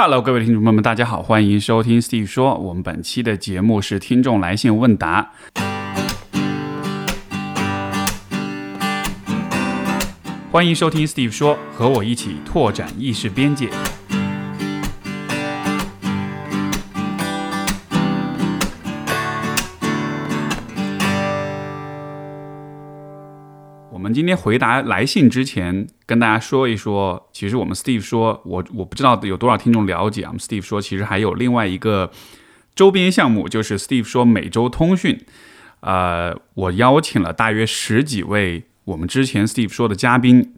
Hello，各位听众朋友们，大家好，欢迎收听 Steve 说。我们本期的节目是听众来信问答。欢迎收听 Steve 说，和我一起拓展意识边界。今天回答来信之前，跟大家说一说，其实我们 Steve 说，我我不知道有多少听众了解啊。我们 Steve 说，其实还有另外一个周边项目，就是 Steve 说每周通讯。呃，我邀请了大约十几位我们之前 Steve 说的嘉宾，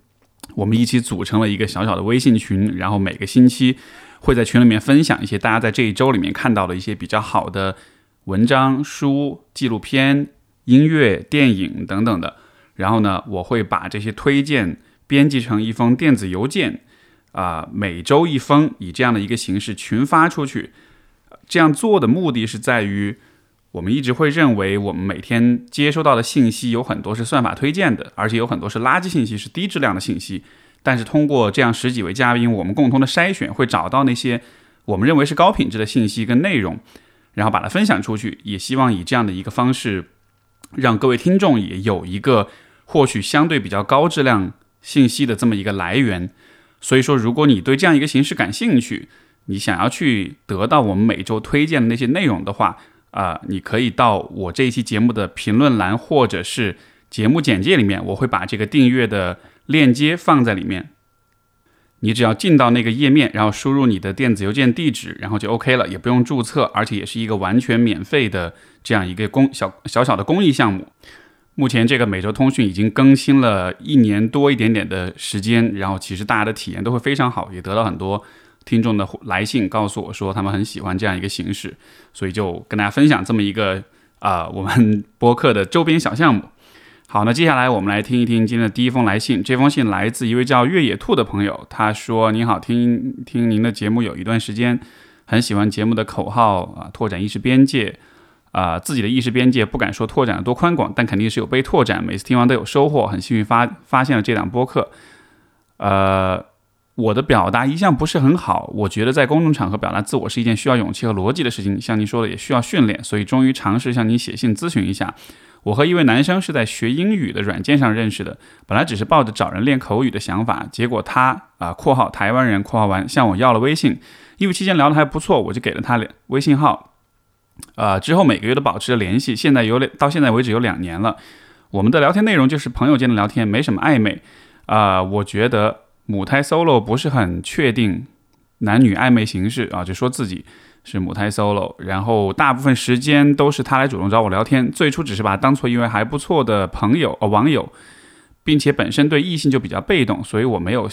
我们一起组成了一个小小的微信群，然后每个星期会在群里面分享一些大家在这一周里面看到的一些比较好的文章、书、纪录片、音乐、电影等等的。然后呢，我会把这些推荐编辑成一封电子邮件，啊，每周一封，以这样的一个形式群发出去。这样做的目的是在于，我们一直会认为我们每天接收到的信息有很多是算法推荐的，而且有很多是垃圾信息，是低质量的信息。但是通过这样十几位嘉宾，我们共同的筛选，会找到那些我们认为是高品质的信息跟内容，然后把它分享出去。也希望以这样的一个方式，让各位听众也有一个。获取相对比较高质量信息的这么一个来源，所以说，如果你对这样一个形式感兴趣，你想要去得到我们每周推荐的那些内容的话，啊，你可以到我这一期节目的评论栏或者是节目简介里面，我会把这个订阅的链接放在里面。你只要进到那个页面，然后输入你的电子邮件地址，然后就 OK 了，也不用注册，而且也是一个完全免费的这样一个公小小小的公益项目。目前这个每周通讯已经更新了一年多一点点的时间，然后其实大家的体验都会非常好，也得到很多听众的来信，告诉我说他们很喜欢这样一个形式，所以就跟大家分享这么一个啊我们播客的周边小项目。好，那接下来我们来听一听今天的第一封来信，这封信来自一位叫越野兔的朋友，他说：“您好，听听您的节目有一段时间，很喜欢节目的口号啊，拓展意识边界。”啊，自己的意识边界不敢说拓展多宽广，但肯定是有被拓展。每次听完都有收获，很幸运发发现了这档播客。呃，我的表达一向不是很好，我觉得在公众场合表达自我是一件需要勇气和逻辑的事情。像您说的，也需要训练，所以终于尝试向您写信咨询一下。我和一位男生是在学英语的软件上认识的，本来只是抱着找人练口语的想法，结果他啊（括号台湾人）（括号完）向我要了微信，因为期间聊得还不错，我就给了他微信号。呃，之后每个月都保持着联系，现在有两到现在为止有两年了。我们的聊天内容就是朋友间的聊天，没什么暧昧。啊，我觉得母胎 solo 不是很确定男女暧昧形式啊，就说自己是母胎 solo，然后大部分时间都是他来主动找我聊天。最初只是把他当做一位还不错的朋友呃网友，并且本身对异性就比较被动，所以我没有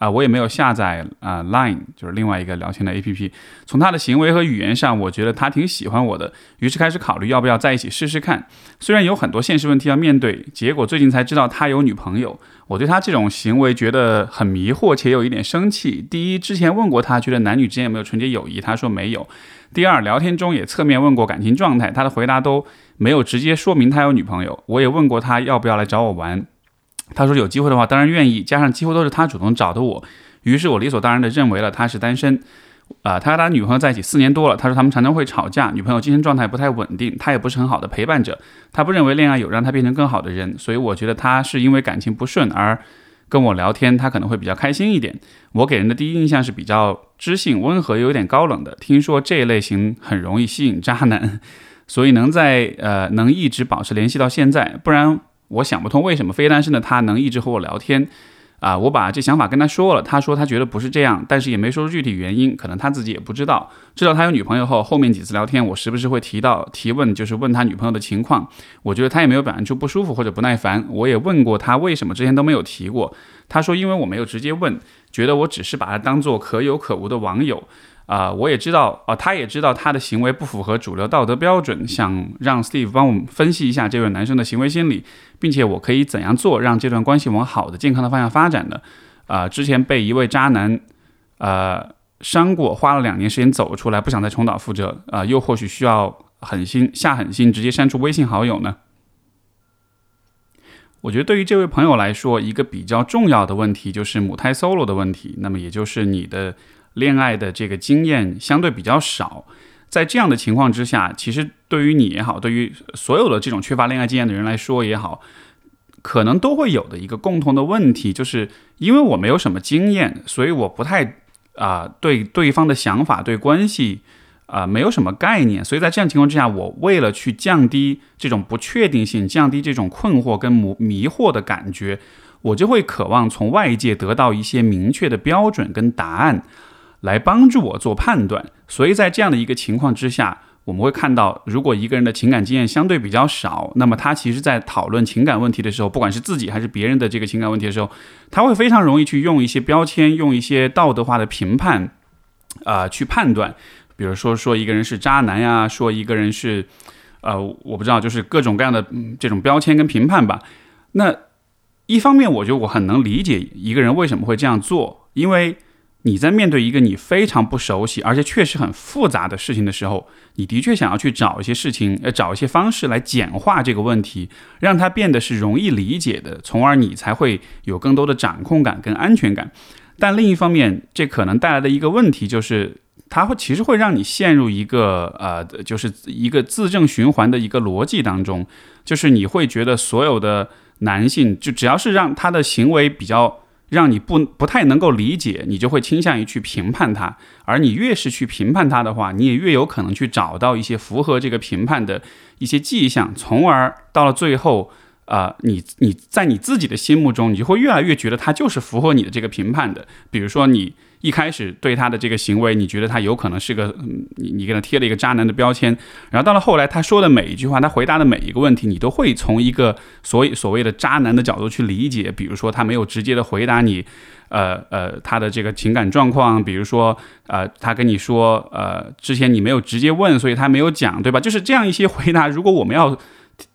啊，我也没有下载啊，Line 就是另外一个聊天的 APP。从他的行为和语言上，我觉得他挺喜欢我的，于是开始考虑要不要在一起试试看。虽然有很多现实问题要面对，结果最近才知道他有女朋友。我对他这种行为觉得很迷惑，且有一点生气。第一，之前问过他，觉得男女之间有没有纯洁友谊，他说没有。第二，聊天中也侧面问过感情状态，他的回答都没有直接说明他有女朋友。我也问过他要不要来找我玩。他说有机会的话，当然愿意。加上几乎都是他主动找的我，于是我理所当然的认为了他是单身。啊，他和他女朋友在一起四年多了。他说他们常常会吵架，女朋友精神状态不太稳定，他也不是很好的陪伴者。他不认为恋爱有让他变成更好的人，所以我觉得他是因为感情不顺而跟我聊天，他可能会比较开心一点。我给人的第一印象是比较知性、温和又有点高冷的。听说这一类型很容易吸引渣男，所以能在呃能一直保持联系到现在，不然。我想不通为什么非单身的他能一直和我聊天，啊，我把这想法跟他说了，他说他觉得不是这样，但是也没说出具体原因，可能他自己也不知道。知道他有女朋友后，后面几次聊天，我时不时会提到提问，就是问他女朋友的情况。我觉得他也没有表现出不舒服或者不耐烦。我也问过他为什么之前都没有提过，他说因为我没有直接问，觉得我只是把他当做可有可无的网友。啊，我也知道，啊，他也知道他的行为不符合主流道德标准，想让 Steve 帮我们分析一下这位男生的行为心理，并且我可以怎样做，让这段关系往好的、健康的方向发展呢。啊，之前被一位渣男，呃，伤过，花了两年时间走出来，不想再重蹈覆辙，啊，又或许需要狠心下狠心，直接删除微信好友呢？我觉得对于这位朋友来说，一个比较重要的问题就是母胎 solo 的问题，那么也就是你的。恋爱的这个经验相对比较少。在这样的情况之下，其实对于你也好，对于所有的这种缺乏恋爱经验的人来说也好，可能都会有的一个共同的问题，就是因为我没有什么经验，所以我不太啊对对方的想法、对关系啊没有什么概念，所以在这样情况之下，我为了去降低这种不确定性，降低这种困惑跟迷迷惑的感觉，我就会渴望从外界得到一些明确的标准跟答案。来帮助我做判断，所以在这样的一个情况之下，我们会看到，如果一个人的情感经验相对比较少，那么他其实在讨论情感问题的时候，不管是自己还是别人的这个情感问题的时候，他会非常容易去用一些标签，用一些道德化的评判，啊，去判断，比如说说一个人是渣男呀，说一个人是，呃，我不知道，就是各种各样的这种标签跟评判吧。那一方面，我觉得我很能理解一个人为什么会这样做，因为。你在面对一个你非常不熟悉，而且确实很复杂的事情的时候，你的确想要去找一些事情，呃，找一些方式来简化这个问题，让它变得是容易理解的，从而你才会有更多的掌控感跟安全感。但另一方面，这可能带来的一个问题就是，它会其实会让你陷入一个呃，就是一个自证循环的一个逻辑当中，就是你会觉得所有的男性，就只要是让他的行为比较。让你不不太能够理解，你就会倾向于去评判它，而你越是去评判它的话，你也越有可能去找到一些符合这个评判的一些迹象，从而到了最后，啊，你你在你自己的心目中，你就会越来越觉得他就是符合你的这个评判的，比如说你。一开始对他的这个行为，你觉得他有可能是个，你你给他贴了一个渣男的标签，然后到了后来他说的每一句话，他回答的每一个问题，你都会从一个所以所谓的渣男的角度去理解。比如说他没有直接的回答你，呃呃他的这个情感状况，比如说呃他跟你说，呃之前你没有直接问，所以他没有讲，对吧？就是这样一些回答，如果我们要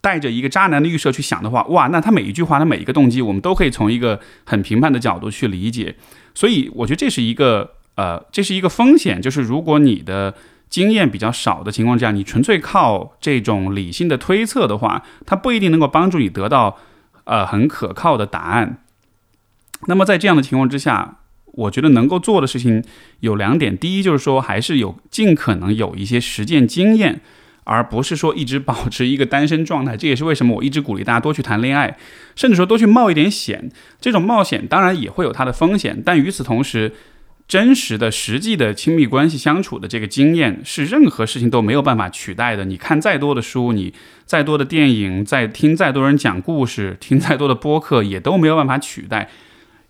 带着一个渣男的预设去想的话，哇，那他每一句话，他每一个动机，我们都可以从一个很评判的角度去理解。所以我觉得这是一个呃，这是一个风险，就是如果你的经验比较少的情况下，你纯粹靠这种理性的推测的话，它不一定能够帮助你得到呃很可靠的答案。那么在这样的情况之下，我觉得能够做的事情有两点，第一就是说还是有尽可能有一些实践经验。而不是说一直保持一个单身状态，这也是为什么我一直鼓励大家多去谈恋爱，甚至说多去冒一点险。这种冒险当然也会有它的风险，但与此同时，真实的、实际的亲密关系相处的这个经验是任何事情都没有办法取代的。你看再多的书，你再多的电影，再听再多人讲故事，听再多的播客，也都没有办法取代。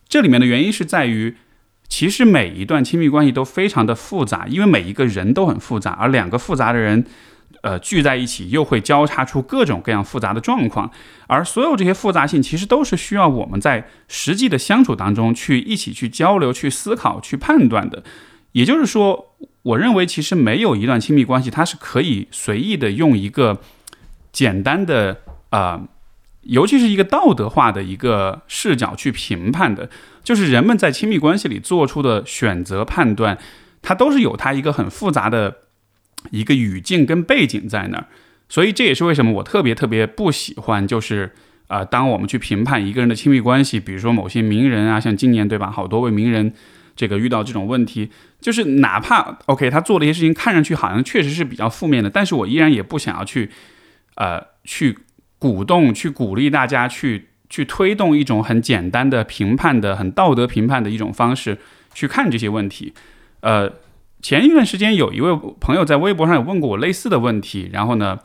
这里面的原因是在于，其实每一段亲密关系都非常的复杂，因为每一个人都很复杂，而两个复杂的人。呃，聚在一起又会交叉出各种各样复杂的状况，而所有这些复杂性其实都是需要我们在实际的相处当中去一起去交流、去思考、去判断的。也就是说，我认为其实没有一段亲密关系，它是可以随意的用一个简单的啊，尤其是一个道德化的一个视角去评判的。就是人们在亲密关系里做出的选择判断，它都是有它一个很复杂的。一个语境跟背景在那儿，所以这也是为什么我特别特别不喜欢，就是啊，当我们去评判一个人的亲密关系，比如说某些名人啊，像今年对吧，好多位名人这个遇到这种问题，就是哪怕 OK 他做的一些事情看上去好像确实是比较负面的，但是我依然也不想要去呃去鼓动、去鼓励大家去去推动一种很简单的评判的、很道德评判的一种方式去看这些问题，呃。前一段时间，有一位朋友在微博上有问过我类似的问题，然后呢，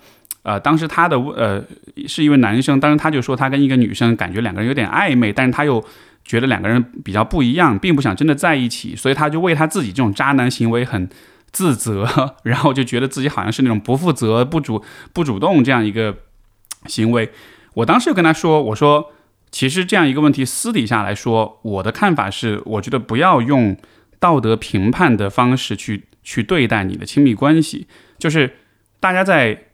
呃，当时他的呃是一位男生，当时他就说他跟一个女生感觉两个人有点暧昧，但是他又觉得两个人比较不一样，并不想真的在一起，所以他就为他自己这种渣男行为很自责，然后就觉得自己好像是那种不负责、不主不主动这样一个行为。我当时就跟他说，我说其实这样一个问题，私底下来说，我的看法是，我觉得不要用。道德评判的方式去去对待你的亲密关系，就是大家在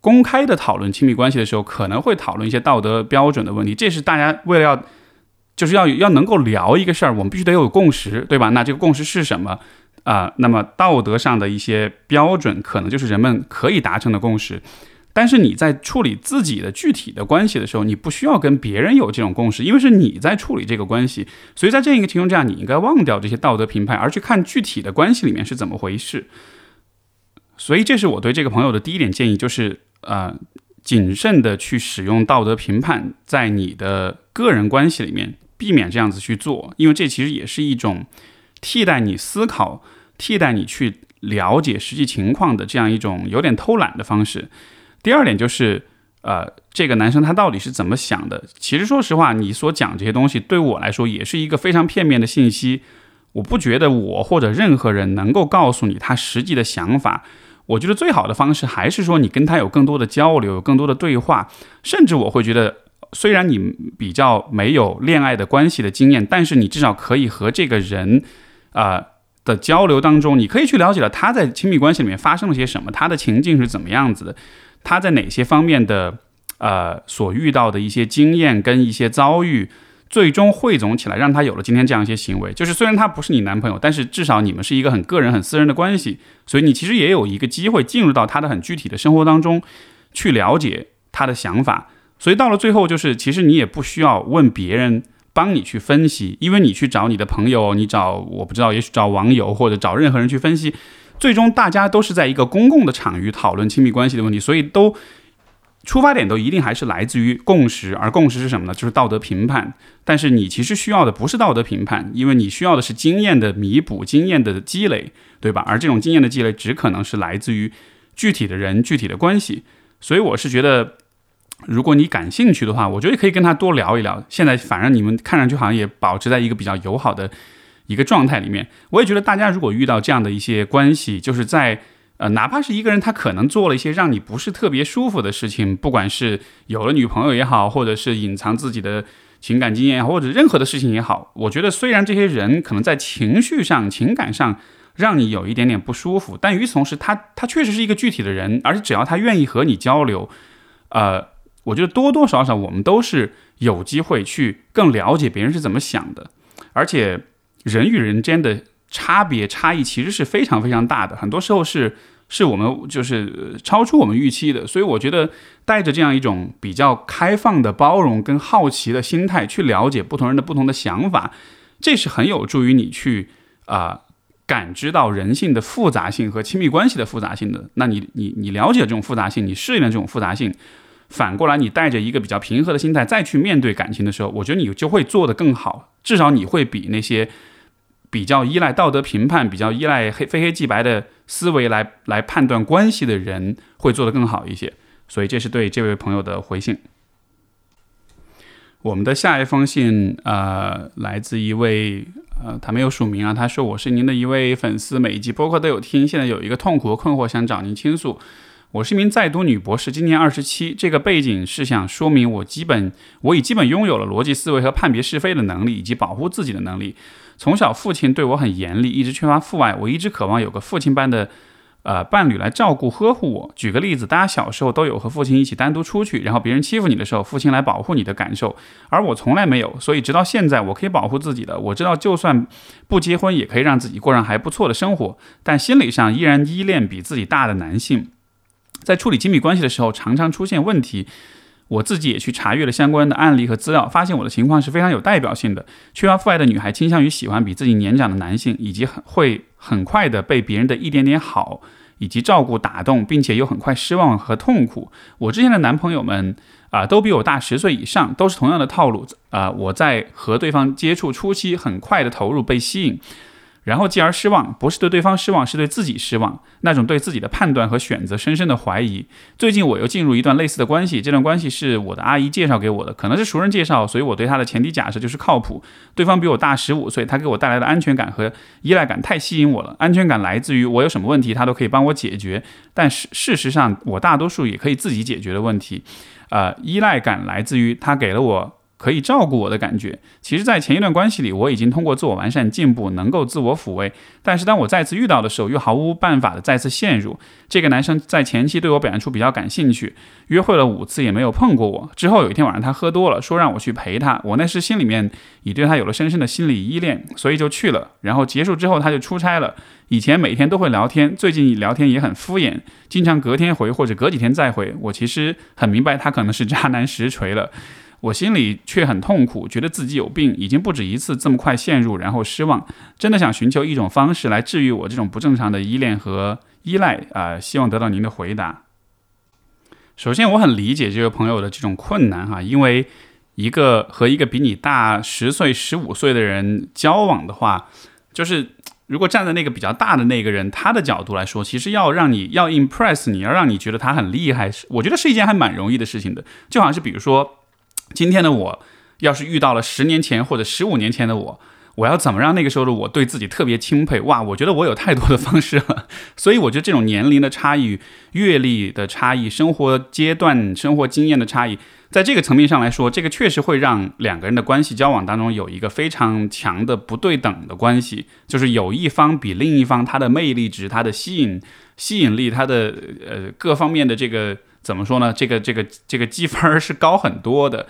公开的讨论亲密关系的时候，可能会讨论一些道德标准的问题。这是大家为了要，就是要要能够聊一个事儿，我们必须得有共识，对吧？那这个共识是什么啊？那么道德上的一些标准，可能就是人们可以达成的共识。但是你在处理自己的具体的关系的时候，你不需要跟别人有这种共识，因为是你在处理这个关系。所以在这样一个情况下，你应该忘掉这些道德评判，而去看具体的关系里面是怎么回事。所以这是我对这个朋友的第一点建议，就是呃，谨慎的去使用道德评判，在你的个人关系里面，避免这样子去做，因为这其实也是一种替代你思考、替代你去了解实际情况的这样一种有点偷懒的方式。第二点就是，呃，这个男生他到底是怎么想的？其实说实话，你所讲这些东西对我来说也是一个非常片面的信息。我不觉得我或者任何人能够告诉你他实际的想法。我觉得最好的方式还是说你跟他有更多的交流，有更多的对话。甚至我会觉得，虽然你比较没有恋爱的关系的经验，但是你至少可以和这个人，啊的交流当中，你可以去了解了他在亲密关系里面发生了些什么，他的情境是怎么样子的。他在哪些方面的呃所遇到的一些经验跟一些遭遇，最终汇总起来，让他有了今天这样一些行为。就是虽然他不是你男朋友，但是至少你们是一个很个人、很私人的关系，所以你其实也有一个机会进入到他的很具体的生活当中，去了解他的想法。所以到了最后，就是其实你也不需要问别人帮你去分析，因为你去找你的朋友，你找我不知道，也许找网友或者找任何人去分析。最终，大家都是在一个公共的场域讨论亲密关系的问题，所以都出发点都一定还是来自于共识，而共识是什么呢？就是道德评判。但是你其实需要的不是道德评判，因为你需要的是经验的弥补、经验的积累，对吧？而这种经验的积累只可能是来自于具体的人、具体的关系。所以我是觉得，如果你感兴趣的话，我觉得可以跟他多聊一聊。现在反正你们看上去好像也保持在一个比较友好的。一个状态里面，我也觉得大家如果遇到这样的一些关系，就是在呃，哪怕是一个人他可能做了一些让你不是特别舒服的事情，不管是有了女朋友也好，或者是隐藏自己的情感经验，或者任何的事情也好，我觉得虽然这些人可能在情绪上、情感上让你有一点点不舒服，但与此同时，他他确实是一个具体的人，而且只要他愿意和你交流，呃，我觉得多多少少我们都是有机会去更了解别人是怎么想的，而且。人与人间的差别差异其实是非常非常大的，很多时候是是我们就是超出我们预期的，所以我觉得带着这样一种比较开放的包容跟好奇的心态去了解不同人的不同的想法，这是很有助于你去啊感知到人性的复杂性和亲密关系的复杂性的。那你你你了解这种复杂性，你适应了这种复杂性，反过来你带着一个比较平和的心态再去面对感情的时候，我觉得你就会做得更好，至少你会比那些。比较依赖道德评判、比较依赖黑非黑即白的思维来来判断关系的人，会做得更好一些。所以这是对这位朋友的回信。我们的下一封信，呃，来自一位，呃，他没有署名啊。他说：“我是您的一位粉丝，每一集播客都有听，现在有一个痛苦和困惑想找您倾诉。我是一名在读女博士，今年二十七。这个背景是想说明我基本我已基本拥有了逻辑思维和判别是非的能力，以及保护自己的能力。”从小父亲对我很严厉，一直缺乏父爱。我一直渴望有个父亲般的，呃，伴侣来照顾呵护我。举个例子，大家小时候都有和父亲一起单独出去，然后别人欺负你的时候，父亲来保护你的感受，而我从来没有。所以直到现在，我可以保护自己的。我知道，就算不结婚，也可以让自己过上还不错的生活，但心理上依然依恋比自己大的男性。在处理亲密关系的时候，常常出现问题。我自己也去查阅了相关的案例和资料，发现我的情况是非常有代表性的。缺乏父爱的女孩倾向于喜欢比自己年长的男性，以及很会很快的被别人的一点点好以及照顾打动，并且又很快失望和痛苦。我之前的男朋友们啊，都比我大十岁以上，都是同样的套路啊。我在和对方接触初期，很快的投入被吸引。然后继而失望，不是对对方失望，是对自己失望。那种对自己的判断和选择深深的怀疑。最近我又进入一段类似的关系，这段关系是我的阿姨介绍给我的，可能是熟人介绍，所以我对他的前提假设就是靠谱。对方比我大十五岁，他给我带来的安全感和依赖感太吸引我了。安全感来自于我有什么问题，他都可以帮我解决，但是事实上我大多数也可以自己解决的问题。呃，依赖感来自于他给了我可以照顾我的感觉。其实，在前一段关系里，我已经通过自我完善进步，能够自我抚慰。但是，当我再次遇到的时候，又毫无办法的再次陷入。这个男生在前期对我表现出比较感兴趣，约会了五次也没有碰过我。之后有一天晚上，他喝多了，说让我去陪他。我那时心里面已对他有了深深的心理依恋，所以就去了。然后结束之后，他就出差了。以前每天都会聊天，最近聊天也很敷衍，经常隔天回或者隔几天再回。我其实很明白，他可能是渣男实锤了。我心里却很痛苦，觉得自己有病，已经不止一次这么快陷入，然后失望，真的想寻求一种方式来治愈我这种不正常的依恋和依赖啊！希望得到您的回答。首先，我很理解这位朋友的这种困难哈，因为一个和一个比你大十岁、十五岁的人交往的话，就是如果站在那个比较大的那个人他的角度来说，其实要让你要 impress 你要让你觉得他很厉害，我觉得是一件还蛮容易的事情的，就好像是比如说。今天的我，要是遇到了十年前或者十五年前的我，我要怎么让那个时候的我对自己特别钦佩？哇，我觉得我有太多的方式了。所以我觉得这种年龄的差异、阅历的差异、生活阶段、生活经验的差异，在这个层面上来说，这个确实会让两个人的关系交往当中有一个非常强的不对等的关系，就是有一方比另一方他的魅力值、他的吸引吸引力、他的呃各方面的这个。怎么说呢？这个这个这个积分是高很多的，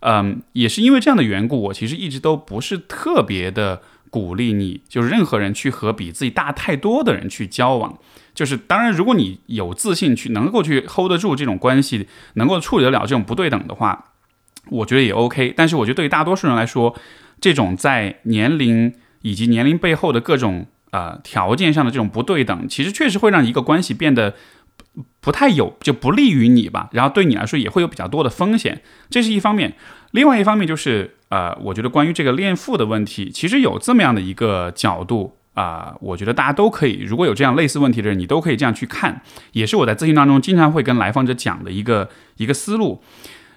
嗯，也是因为这样的缘故，我其实一直都不是特别的鼓励你，就是任何人去和比自己大太多的人去交往。就是当然，如果你有自信去能够去 hold 得住这种关系，能够处理得了这种不对等的话，我觉得也 OK。但是我觉得对于大多数人来说，这种在年龄以及年龄背后的各种呃条件上的这种不对等，其实确实会让一个关系变得。不太有就不利于你吧，然后对你来说也会有比较多的风险，这是一方面。另外一方面就是，呃，我觉得关于这个恋父的问题，其实有这么样的一个角度啊，我觉得大家都可以，如果有这样类似问题的人，你都可以这样去看，也是我在咨询当中经常会跟来访者讲的一个一个思路。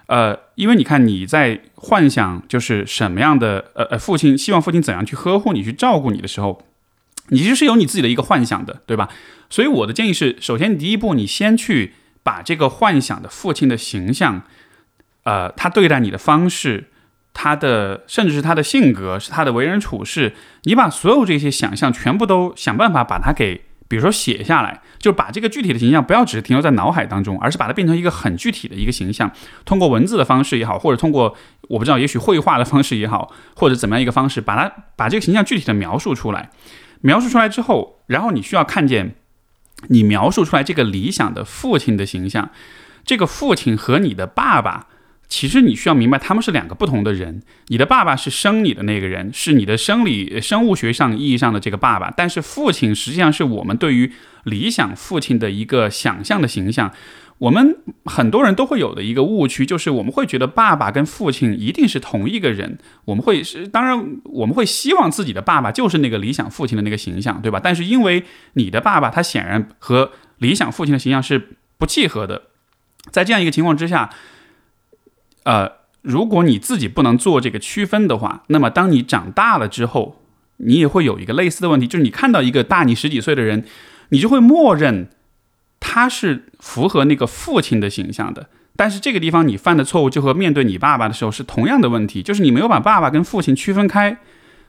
呃，因为你看你在幻想就是什么样的，呃呃，父亲希望父亲怎样去呵护你、去照顾你的时候。你其实是有你自己的一个幻想的，对吧？所以我的建议是，首先第一步，你先去把这个幻想的父亲的形象，呃，他对待你的方式，他的甚至是他的性格，是他的为人处事，你把所有这些想象全部都想办法把它给，比如说写下来，就是把这个具体的形象不要只是停留在脑海当中，而是把它变成一个很具体的一个形象，通过文字的方式也好，或者通过我不知道，也许绘画的方式也好，或者怎么样一个方式，把它把这个形象具体的描述出来。描述出来之后，然后你需要看见你描述出来这个理想的父亲的形象。这个父亲和你的爸爸，其实你需要明白，他们是两个不同的人。你的爸爸是生你的那个人，是你的生理生物学上意义上的这个爸爸，但是父亲实际上是我们对于理想父亲的一个想象的形象。我们很多人都会有的一个误区，就是我们会觉得爸爸跟父亲一定是同一个人。我们会是，当然我们会希望自己的爸爸就是那个理想父亲的那个形象，对吧？但是因为你的爸爸他显然和理想父亲的形象是不契合的，在这样一个情况之下，呃，如果你自己不能做这个区分的话，那么当你长大了之后，你也会有一个类似的问题，就是你看到一个大你十几岁的人，你就会默认。他是符合那个父亲的形象的，但是这个地方你犯的错误就和面对你爸爸的时候是同样的问题，就是你没有把爸爸跟父亲区分开。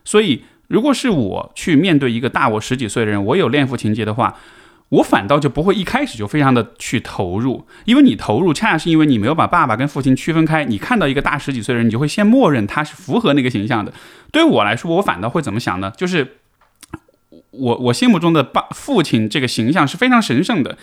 所以，如果是我去面对一个大我十几岁的人，我有恋父情节的话，我反倒就不会一开始就非常的去投入，因为你投入恰恰是因为你没有把爸爸跟父亲区分开。你看到一个大十几岁的人，你就会先默认他是符合那个形象的。对我来说，我反倒会怎么想呢？就是我我心目中的爸父亲这个形象是非常神圣的。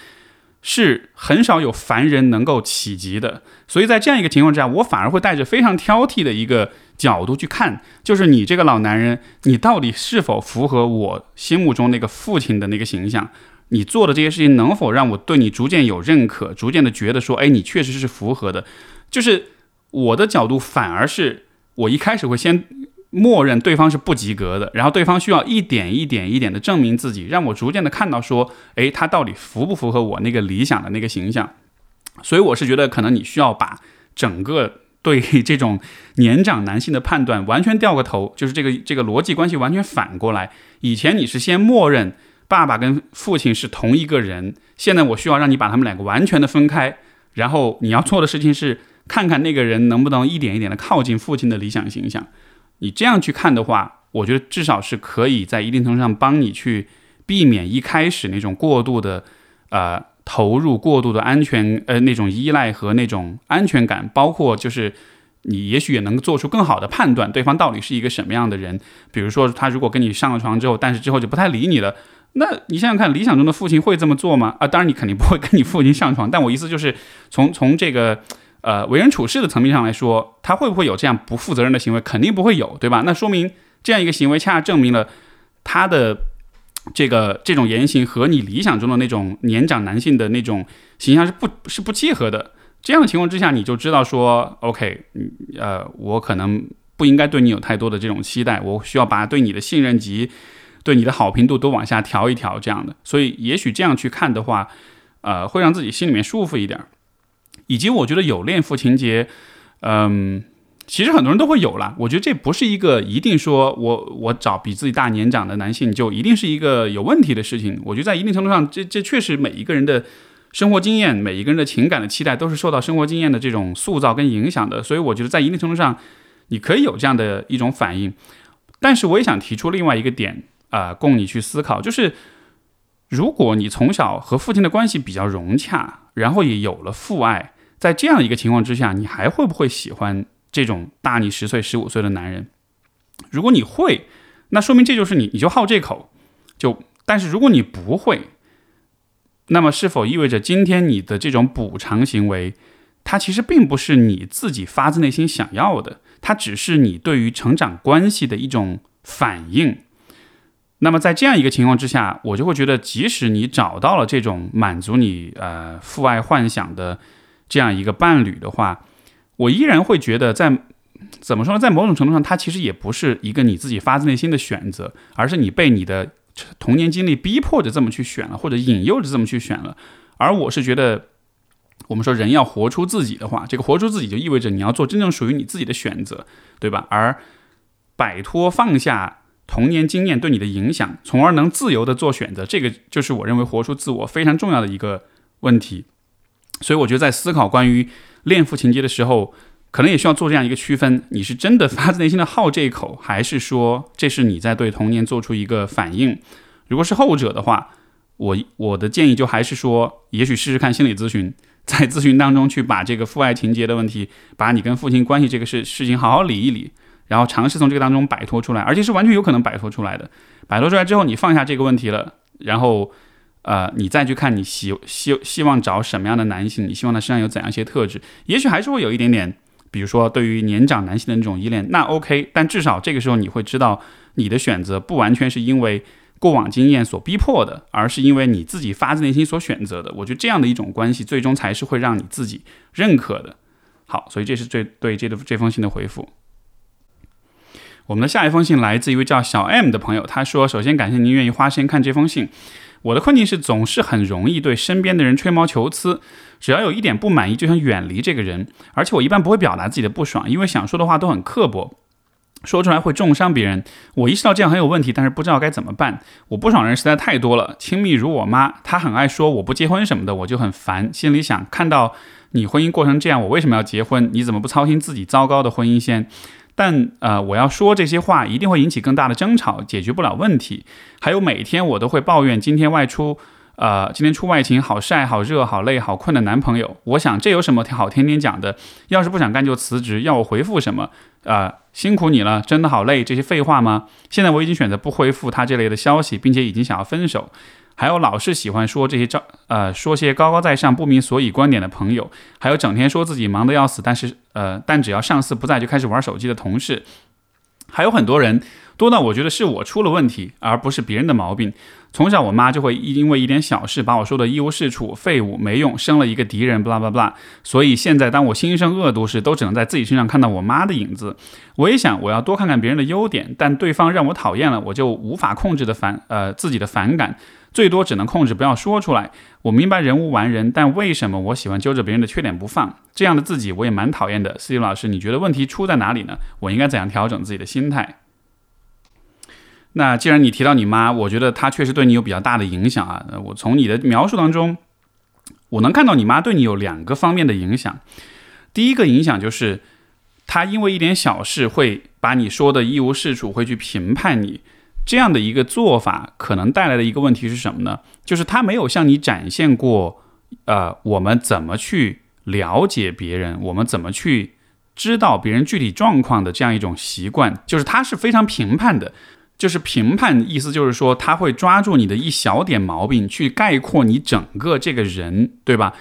是很少有凡人能够企及的，所以在这样一个情况之下，我反而会带着非常挑剔的一个角度去看，就是你这个老男人，你到底是否符合我心目中那个父亲的那个形象？你做的这些事情能否让我对你逐渐有认可，逐渐的觉得说，哎，你确实是符合的？就是我的角度反而是我一开始会先。默认对方是不及格的，然后对方需要一点一点一点的证明自己，让我逐渐的看到说，诶，他到底符不符合我那个理想的那个形象？所以我是觉得，可能你需要把整个对这种年长男性的判断完全掉个头，就是这个这个逻辑关系完全反过来。以前你是先默认爸爸跟父亲是同一个人，现在我需要让你把他们两个完全的分开，然后你要做的事情是看看那个人能不能一点一点的靠近父亲的理想形象。你这样去看的话，我觉得至少是可以在一定程度上帮你去避免一开始那种过度的呃投入、过度的安全呃那种依赖和那种安全感，包括就是你也许也能做出更好的判断，对方到底是一个什么样的人。比如说他如果跟你上了床之后，但是之后就不太理你了。那你想想看，理想中的父亲会这么做吗？啊，当然你肯定不会跟你父亲上床。但我意思就是，从从这个呃为人处事的层面上来说，他会不会有这样不负责任的行为？肯定不会有，对吧？那说明这样一个行为恰恰证明了他的这个这种言行和你理想中的那种年长男性的那种形象是不是不契合的。这样的情况之下，你就知道说，OK，呃，我可能不应该对你有太多的这种期待，我需要把对你的信任及。对你的好评度都往下调一调，这样的，所以也许这样去看的话，呃，会让自己心里面舒服一点。以及我觉得有恋父情节，嗯，其实很多人都会有啦。我觉得这不是一个一定说我我找比自己大年长的男性就一定是一个有问题的事情。我觉得在一定程度上，这这确实每一个人的生活经验，每一个人的情感的期待都是受到生活经验的这种塑造跟影响的。所以我觉得在一定程度上，你可以有这样的一种反应。但是我也想提出另外一个点。啊，供你去思考，就是如果你从小和父亲的关系比较融洽，然后也有了父爱，在这样一个情况之下，你还会不会喜欢这种大你十岁、十五岁的男人？如果你会，那说明这就是你，你就好这口。就，但是如果你不会，那么是否意味着今天你的这种补偿行为，它其实并不是你自己发自内心想要的，它只是你对于成长关系的一种反应？那么在这样一个情况之下，我就会觉得，即使你找到了这种满足你呃父爱幻想的这样一个伴侣的话，我依然会觉得，在怎么说呢，在某种程度上，它其实也不是一个你自己发自内心的选择，而是你被你的童年经历逼迫着这么去选了，或者引诱着这么去选了。而我是觉得，我们说人要活出自己的话，这个活出自己就意味着你要做真正属于你自己的选择，对吧？而摆脱放下。童年经验对你的影响，从而能自由的做选择，这个就是我认为活出自我非常重要的一个问题。所以我觉得在思考关于恋父情节的时候，可能也需要做这样一个区分：你是真的发自内心的好这一口，还是说这是你在对童年做出一个反应？如果是后者的话，我我的建议就还是说，也许试试看心理咨询，在咨询当中去把这个父爱情节的问题，把你跟父亲关系这个事事情好好理一理。然后尝试从这个当中摆脱出来，而且是完全有可能摆脱出来的。摆脱出来之后，你放下这个问题了，然后，呃，你再去看你希希希望找什么样的男性，你希望他身上有怎样一些特质，也许还是会有一点点，比如说对于年长男性的那种依恋，那 OK。但至少这个时候你会知道，你的选择不完全是因为过往经验所逼迫的，而是因为你自己发自内心所选择的。我觉得这样的一种关系，最终才是会让你自己认可的。好，所以这是最对这这封信的回复。我们的下一封信来自一位叫小 M 的朋友，他说：“首先感谢您愿意花时间看这封信。我的困境是总是很容易对身边的人吹毛求疵，只要有一点不满意就想远离这个人，而且我一般不会表达自己的不爽，因为想说的话都很刻薄，说出来会重伤别人。我意识到这样很有问题，但是不知道该怎么办。我不爽人实在太多了，亲密如我妈，她很爱说我不结婚什么的，我就很烦，心里想看到你婚姻过成这样，我为什么要结婚？你怎么不操心自己糟糕的婚姻先？”但呃，我要说这些话一定会引起更大的争吵，解决不了问题。还有每天我都会抱怨今天外出，呃，今天出外勤好晒、好热、好累、好困的男朋友。我想这有什么好天天讲的？要是不想干就辞职。要我回复什么？呃，辛苦你了，真的好累，这些废话吗？现在我已经选择不回复他这类的消息，并且已经想要分手。还有老是喜欢说这些招呃说些高高在上不明所以观点的朋友，还有整天说自己忙得要死，但是呃但只要上司不在就开始玩手机的同事，还有很多人多到我觉得是我出了问题，而不是别人的毛病。从小我妈就会因为一点小事把我说的一无是处、废物、没用，生了一个敌人，blah blah blah。所以现在当我心生恶毒时，都只能在自己身上看到我妈的影子。我也想我要多看看别人的优点，但对方让我讨厌了，我就无法控制的反呃自己的反感。最多只能控制不要说出来。我明白人无完人，但为什么我喜欢揪着别人的缺点不放？这样的自己我也蛮讨厌的。思雨老师，你觉得问题出在哪里呢？我应该怎样调整自己的心态？那既然你提到你妈，我觉得她确实对你有比较大的影响啊。我从你的描述当中，我能看到你妈对你有两个方面的影响。第一个影响就是，她因为一点小事会把你说的一无是处，会去评判你。这样的一个做法，可能带来的一个问题是什么呢？就是他没有向你展现过，呃，我们怎么去了解别人，我们怎么去知道别人具体状况的这样一种习惯。就是他是非常评判的，就是评判意思就是说，他会抓住你的一小点毛病，去概括你整个这个人，对吧？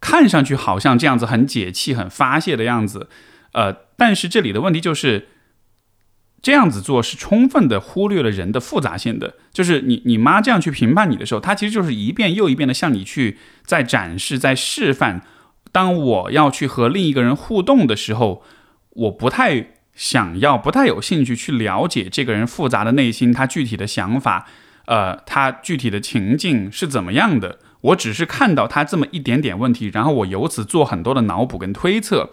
看上去好像这样子很解气、很发泄的样子，呃，但是这里的问题就是。这样子做是充分的忽略了人的复杂性的，就是你你妈这样去评判你的时候，她其实就是一遍又一遍的向你去在展示、在示范。当我要去和另一个人互动的时候，我不太想要、不太有兴趣去了解这个人复杂的内心，他具体的想法，呃，他具体的情境是怎么样的。我只是看到他这么一点点问题，然后我由此做很多的脑补跟推测，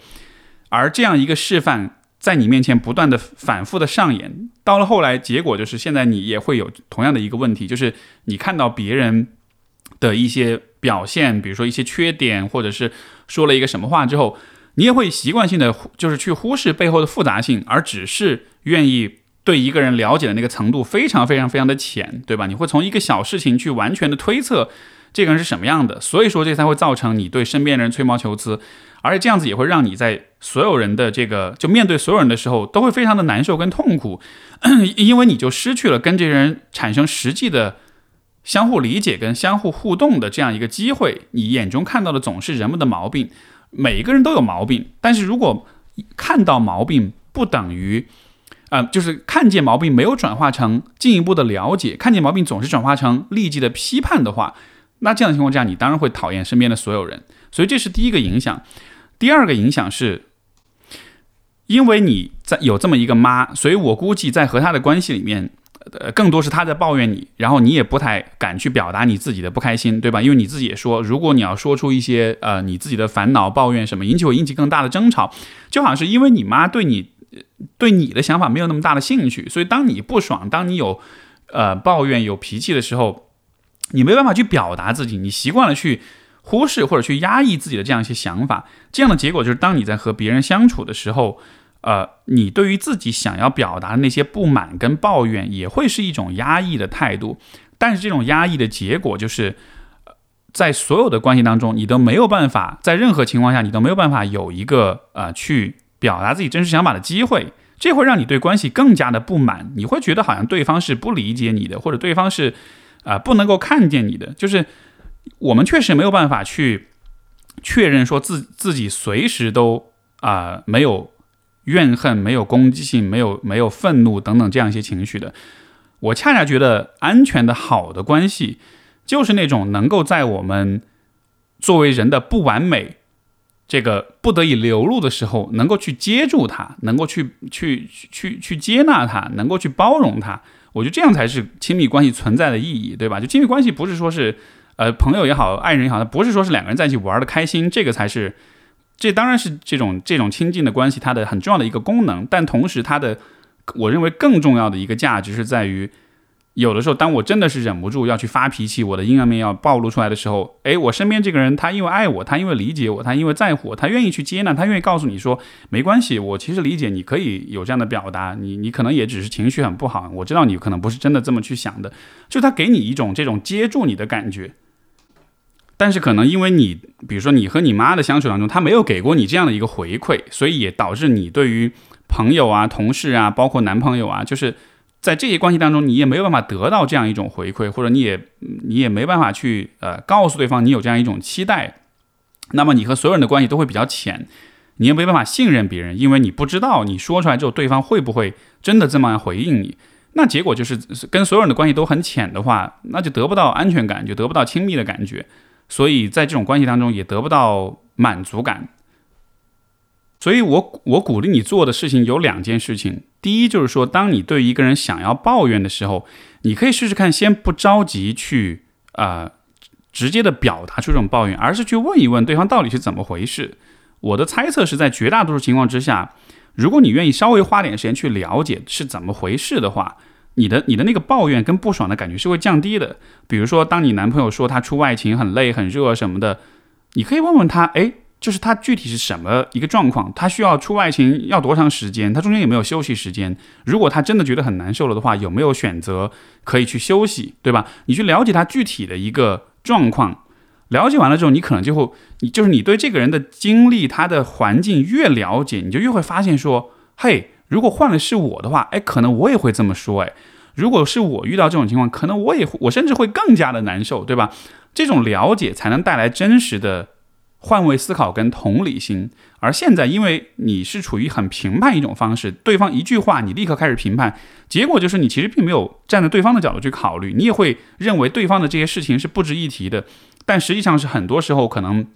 而这样一个示范。在你面前不断的反复的上演，到了后来，结果就是现在你也会有同样的一个问题，就是你看到别人的一些表现，比如说一些缺点，或者是说了一个什么话之后，你也会习惯性的就是去忽视背后的复杂性，而只是愿意对一个人了解的那个程度非常非常非常的浅，对吧？你会从一个小事情去完全的推测这个人是什么样的，所以说这才会造成你对身边人吹毛求疵。而且这样子也会让你在所有人的这个就面对所有人的时候，都会非常的难受跟痛苦，因为你就失去了跟这些人产生实际的相互理解跟相互互动的这样一个机会。你眼中看到的总是人们的毛病，每一个人都有毛病，但是如果看到毛病不等于，呃，就是看见毛病没有转化成进一步的了解，看见毛病总是转化成立即的批判的话，那这样的情况下，你当然会讨厌身边的所有人。所以这是第一个影响。第二个影响是，因为你在有这么一个妈，所以我估计在和她的关系里面，呃，更多是她在抱怨你，然后你也不太敢去表达你自己的不开心，对吧？因为你自己也说，如果你要说出一些呃你自己的烦恼、抱怨什么，引起我引起更大的争吵，就好像是因为你妈对你对你的想法没有那么大的兴趣，所以当你不爽，当你有呃抱怨、有脾气的时候，你没办法去表达自己，你习惯了去。忽视或者去压抑自己的这样一些想法，这样的结果就是，当你在和别人相处的时候，呃，你对于自己想要表达的那些不满跟抱怨，也会是一种压抑的态度。但是这种压抑的结果就是，在所有的关系当中，你都没有办法，在任何情况下，你都没有办法有一个呃去表达自己真实想法的机会。这会让你对关系更加的不满，你会觉得好像对方是不理解你的，或者对方是啊不能够看见你的，就是。我们确实没有办法去确认说自自己随时都啊没有怨恨、没有攻击性、没有没有愤怒等等这样一些情绪的。我恰恰觉得安全的好的关系，就是那种能够在我们作为人的不完美这个不得已流露的时候，能够去接住它，能够去去去去接纳它，能够去包容它。我觉得这样才是亲密关系存在的意义，对吧？就亲密关系不是说是。呃，朋友也好，爱人也好，他不是说是两个人在一起玩的开心，这个才是，这当然是这种这种亲近的关系它的很重要的一个功能。但同时，它的我认为更重要的一个价值是在于，有的时候当我真的是忍不住要去发脾气，我的阴暗面要暴露出来的时候，诶，我身边这个人他因为爱我，他因为理解我，他因为在乎我，他愿意去接纳，他愿意告诉你说没关系，我其实理解你可以有这样的表达，你你可能也只是情绪很不好，我知道你可能不是真的这么去想的，就他给你一种这种接住你的感觉。但是可能因为你，比如说你和你妈的相处当中，他没有给过你这样的一个回馈，所以也导致你对于朋友啊、同事啊，包括男朋友啊，就是在这些关系当中，你也没有办法得到这样一种回馈，或者你也你也没办法去呃告诉对方你有这样一种期待，那么你和所有人的关系都会比较浅，你也没办法信任别人，因为你不知道你说出来之后对方会不会真的这么回应你，那结果就是跟所有人的关系都很浅的话，那就得不到安全感，就得不到亲密的感觉。所以在这种关系当中也得不到满足感，所以我我鼓励你做的事情有两件事情。第一就是说，当你对一个人想要抱怨的时候，你可以试试看，先不着急去啊直接的表达出这种抱怨，而是去问一问对方到底是怎么回事。我的猜测是在绝大多数情况之下，如果你愿意稍微花点时间去了解是怎么回事的话。你的你的那个抱怨跟不爽的感觉是会降低的。比如说，当你男朋友说他出外勤很累很热什么的，你可以问问他，哎，就是他具体是什么一个状况，他需要出外勤要多长时间，他中间有没有休息时间？如果他真的觉得很难受了的话，有没有选择可以去休息，对吧？你去了解他具体的一个状况，了解完了之后，你可能就会，你就是你对这个人的经历、他的环境越了解，你就越会发现说，嘿，如果换了是我的话，哎，可能我也会这么说，哎，如果是我遇到这种情况，可能我也我甚至会更加的难受，对吧？这种了解才能带来真实的。换位思考跟同理心，而现在因为你是处于很评判一种方式，对方一句话你立刻开始评判，结果就是你其实并没有站在对方的角度去考虑，你也会认为对方的这些事情是不值一提的，但实际上是很多时候可能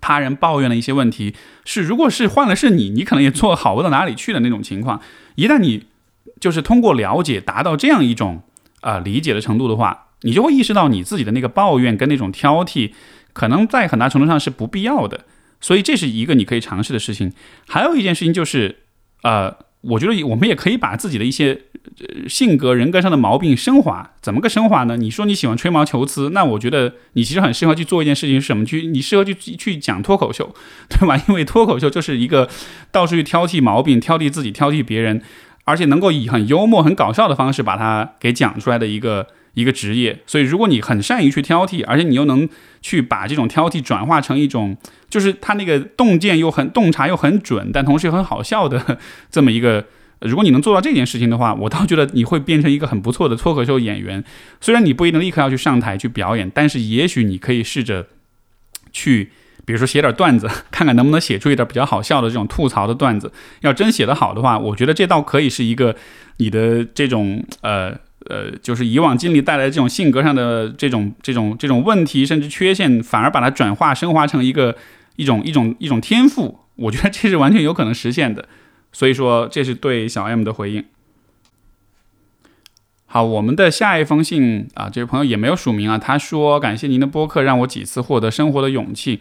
他人抱怨的一些问题是，如果是换了是你，你可能也做好不到哪里去的那种情况。一旦你就是通过了解达到这样一种啊理解的程度的话，你就会意识到你自己的那个抱怨跟那种挑剔。可能在很大程度上是不必要的，所以这是一个你可以尝试的事情。还有一件事情就是，呃，我觉得我们也可以把自己的一些性格、人格上的毛病升华。怎么个升华呢？你说你喜欢吹毛求疵，那我觉得你其实很适合去做一件事情，是什么？去你适合去去讲脱口秀，对吧？因为脱口秀就是一个到处去挑剔毛病、挑剔自己、挑剔别人，而且能够以很幽默、很搞笑的方式把它给讲出来的一个。一个职业，所以如果你很善于去挑剔，而且你又能去把这种挑剔转化成一种，就是他那个洞见又很洞察又很准，但同时又很好笑的这么一个，如果你能做到这件事情的话，我倒觉得你会变成一个很不错的脱口秀演员。虽然你不一定立刻要去上台去表演，但是也许你可以试着去，比如说写点段子，看看能不能写出一点比较好笑的这种吐槽的段子。要真写得好的话，我觉得这倒可以是一个你的这种呃。呃，就是以往经历带来这种性格上的这种这种这种问题，甚至缺陷，反而把它转化升华成一个一种一种一种天赋，我觉得这是完全有可能实现的。所以说，这是对小 M 的回应。好，我们的下一封信啊，这位朋友也没有署名啊，他说感谢您的播客，让我几次获得生活的勇气。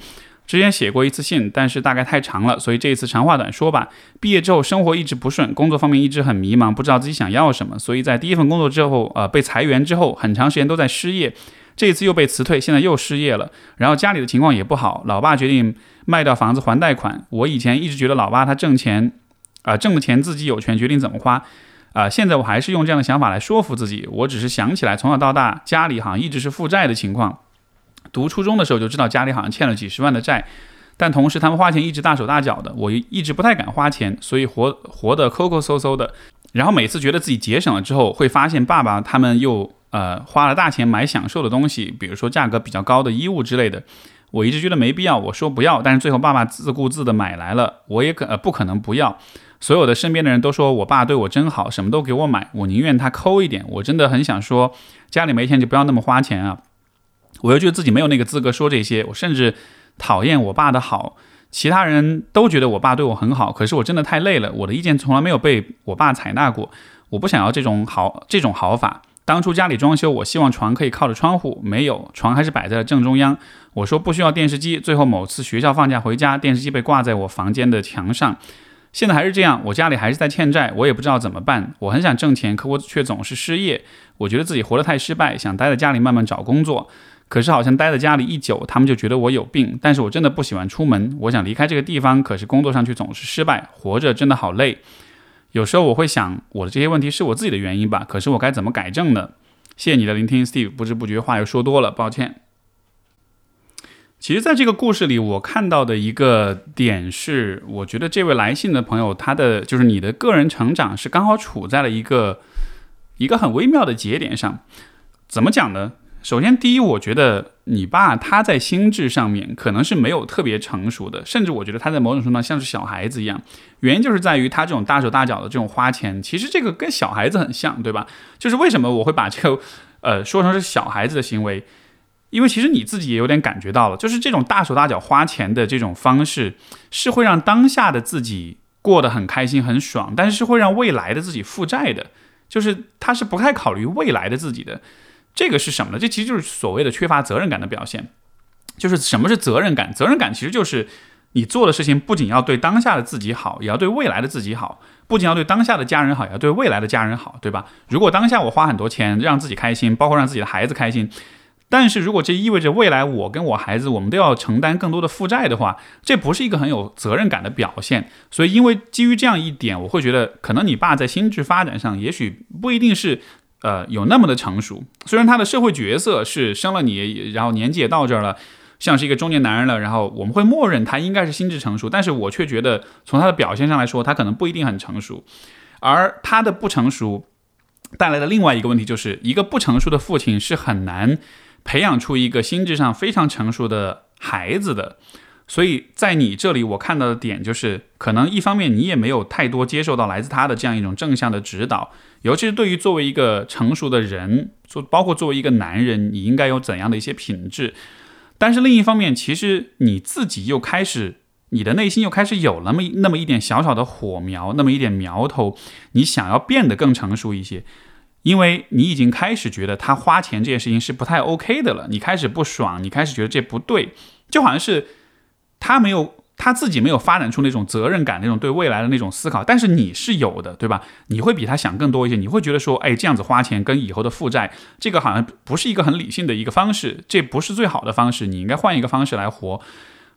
之前写过一次信，但是大概太长了，所以这一次长话短说吧。毕业之后生活一直不顺，工作方面一直很迷茫，不知道自己想要什么，所以在第一份工作之后，呃，被裁员之后，很长时间都在失业。这一次又被辞退，现在又失业了。然后家里的情况也不好，老爸决定卖掉房子还贷款。我以前一直觉得老爸他挣钱，啊，挣的钱自己有权决定怎么花，啊，现在我还是用这样的想法来说服自己。我只是想起来从小到大家里好像一直是负债的情况。读初中的时候就知道家里好像欠了几十万的债，但同时他们花钱一直大手大脚的，我一直不太敢花钱，所以活活得抠抠搜搜的。然后每次觉得自己节省了之后，会发现爸爸他们又呃花了大钱买享受的东西，比如说价格比较高的衣物之类的。我一直觉得没必要，我说不要，但是最后爸爸自顾自的买来了，我也可呃不可能不要。所有的身边的人都说我爸对我真好，什么都给我买，我宁愿他抠一点。我真的很想说，家里没钱就不要那么花钱啊。我又觉得自己没有那个资格说这些，我甚至讨厌我爸的好。其他人都觉得我爸对我很好，可是我真的太累了，我的意见从来没有被我爸采纳过。我不想要这种好这种好法。当初家里装修，我希望床可以靠着窗户，没有床还是摆在了正中央。我说不需要电视机，最后某次学校放假回家，电视机被挂在我房间的墙上。现在还是这样，我家里还是在欠债，我也不知道怎么办。我很想挣钱，可我却总是失业。我觉得自己活得太失败，想待在家里慢慢找工作。可是好像待在家里一久，他们就觉得我有病。但是我真的不喜欢出门，我想离开这个地方，可是工作上却总是失败，活着真的好累。有时候我会想，我的这些问题是我自己的原因吧？可是我该怎么改正呢？谢谢你的聆听，Steve。不知不觉话又说多了，抱歉。其实，在这个故事里，我看到的一个点是，我觉得这位来信的朋友，他的就是你的个人成长是刚好处在了一个一个很微妙的节点上。怎么讲呢？首先，第一，我觉得你爸他在心智上面可能是没有特别成熟的，甚至我觉得他在某种程度上像是小孩子一样。原因就是在于他这种大手大脚的这种花钱，其实这个跟小孩子很像，对吧？就是为什么我会把这个呃说成是小孩子的行为？因为其实你自己也有点感觉到了，就是这种大手大脚花钱的这种方式，是会让当下的自己过得很开心很爽，但是是会让未来的自己负债的，就是他是不太考虑未来的自己的。这个是什么呢？这其实就是所谓的缺乏责任感的表现。就是什么是责任感？责任感其实就是你做的事情不仅要对当下的自己好，也要对未来的自己好；不仅要对当下的家人好，也要对未来的家人好，对吧？如果当下我花很多钱让自己开心，包括让自己的孩子开心，但是如果这意味着未来我跟我孩子我们都要承担更多的负债的话，这不是一个很有责任感的表现。所以，因为基于这样一点，我会觉得可能你爸在心智发展上也许不一定是呃有那么的成熟。虽然他的社会角色是生了你，然后年纪也到这儿了，像是一个中年男人了，然后我们会默认他应该是心智成熟，但是我却觉得从他的表现上来说，他可能不一定很成熟。而他的不成熟带来的另外一个问题，就是一个不成熟的父亲是很难。培养出一个心智上非常成熟的孩子的，所以在你这里我看到的点就是，可能一方面你也没有太多接受到来自他的这样一种正向的指导，尤其是对于作为一个成熟的人，做包括作为一个男人，你应该有怎样的一些品质。但是另一方面，其实你自己又开始，你的内心又开始有那么那么一点小小的火苗，那么一点苗头，你想要变得更成熟一些。因为你已经开始觉得他花钱这件事情是不太 OK 的了，你开始不爽，你开始觉得这不对，就好像是他没有他自己没有发展出那种责任感，那种对未来的那种思考，但是你是有的，对吧？你会比他想更多一些，你会觉得说，哎，这样子花钱跟以后的负债，这个好像不是一个很理性的一个方式，这不是最好的方式，你应该换一个方式来活。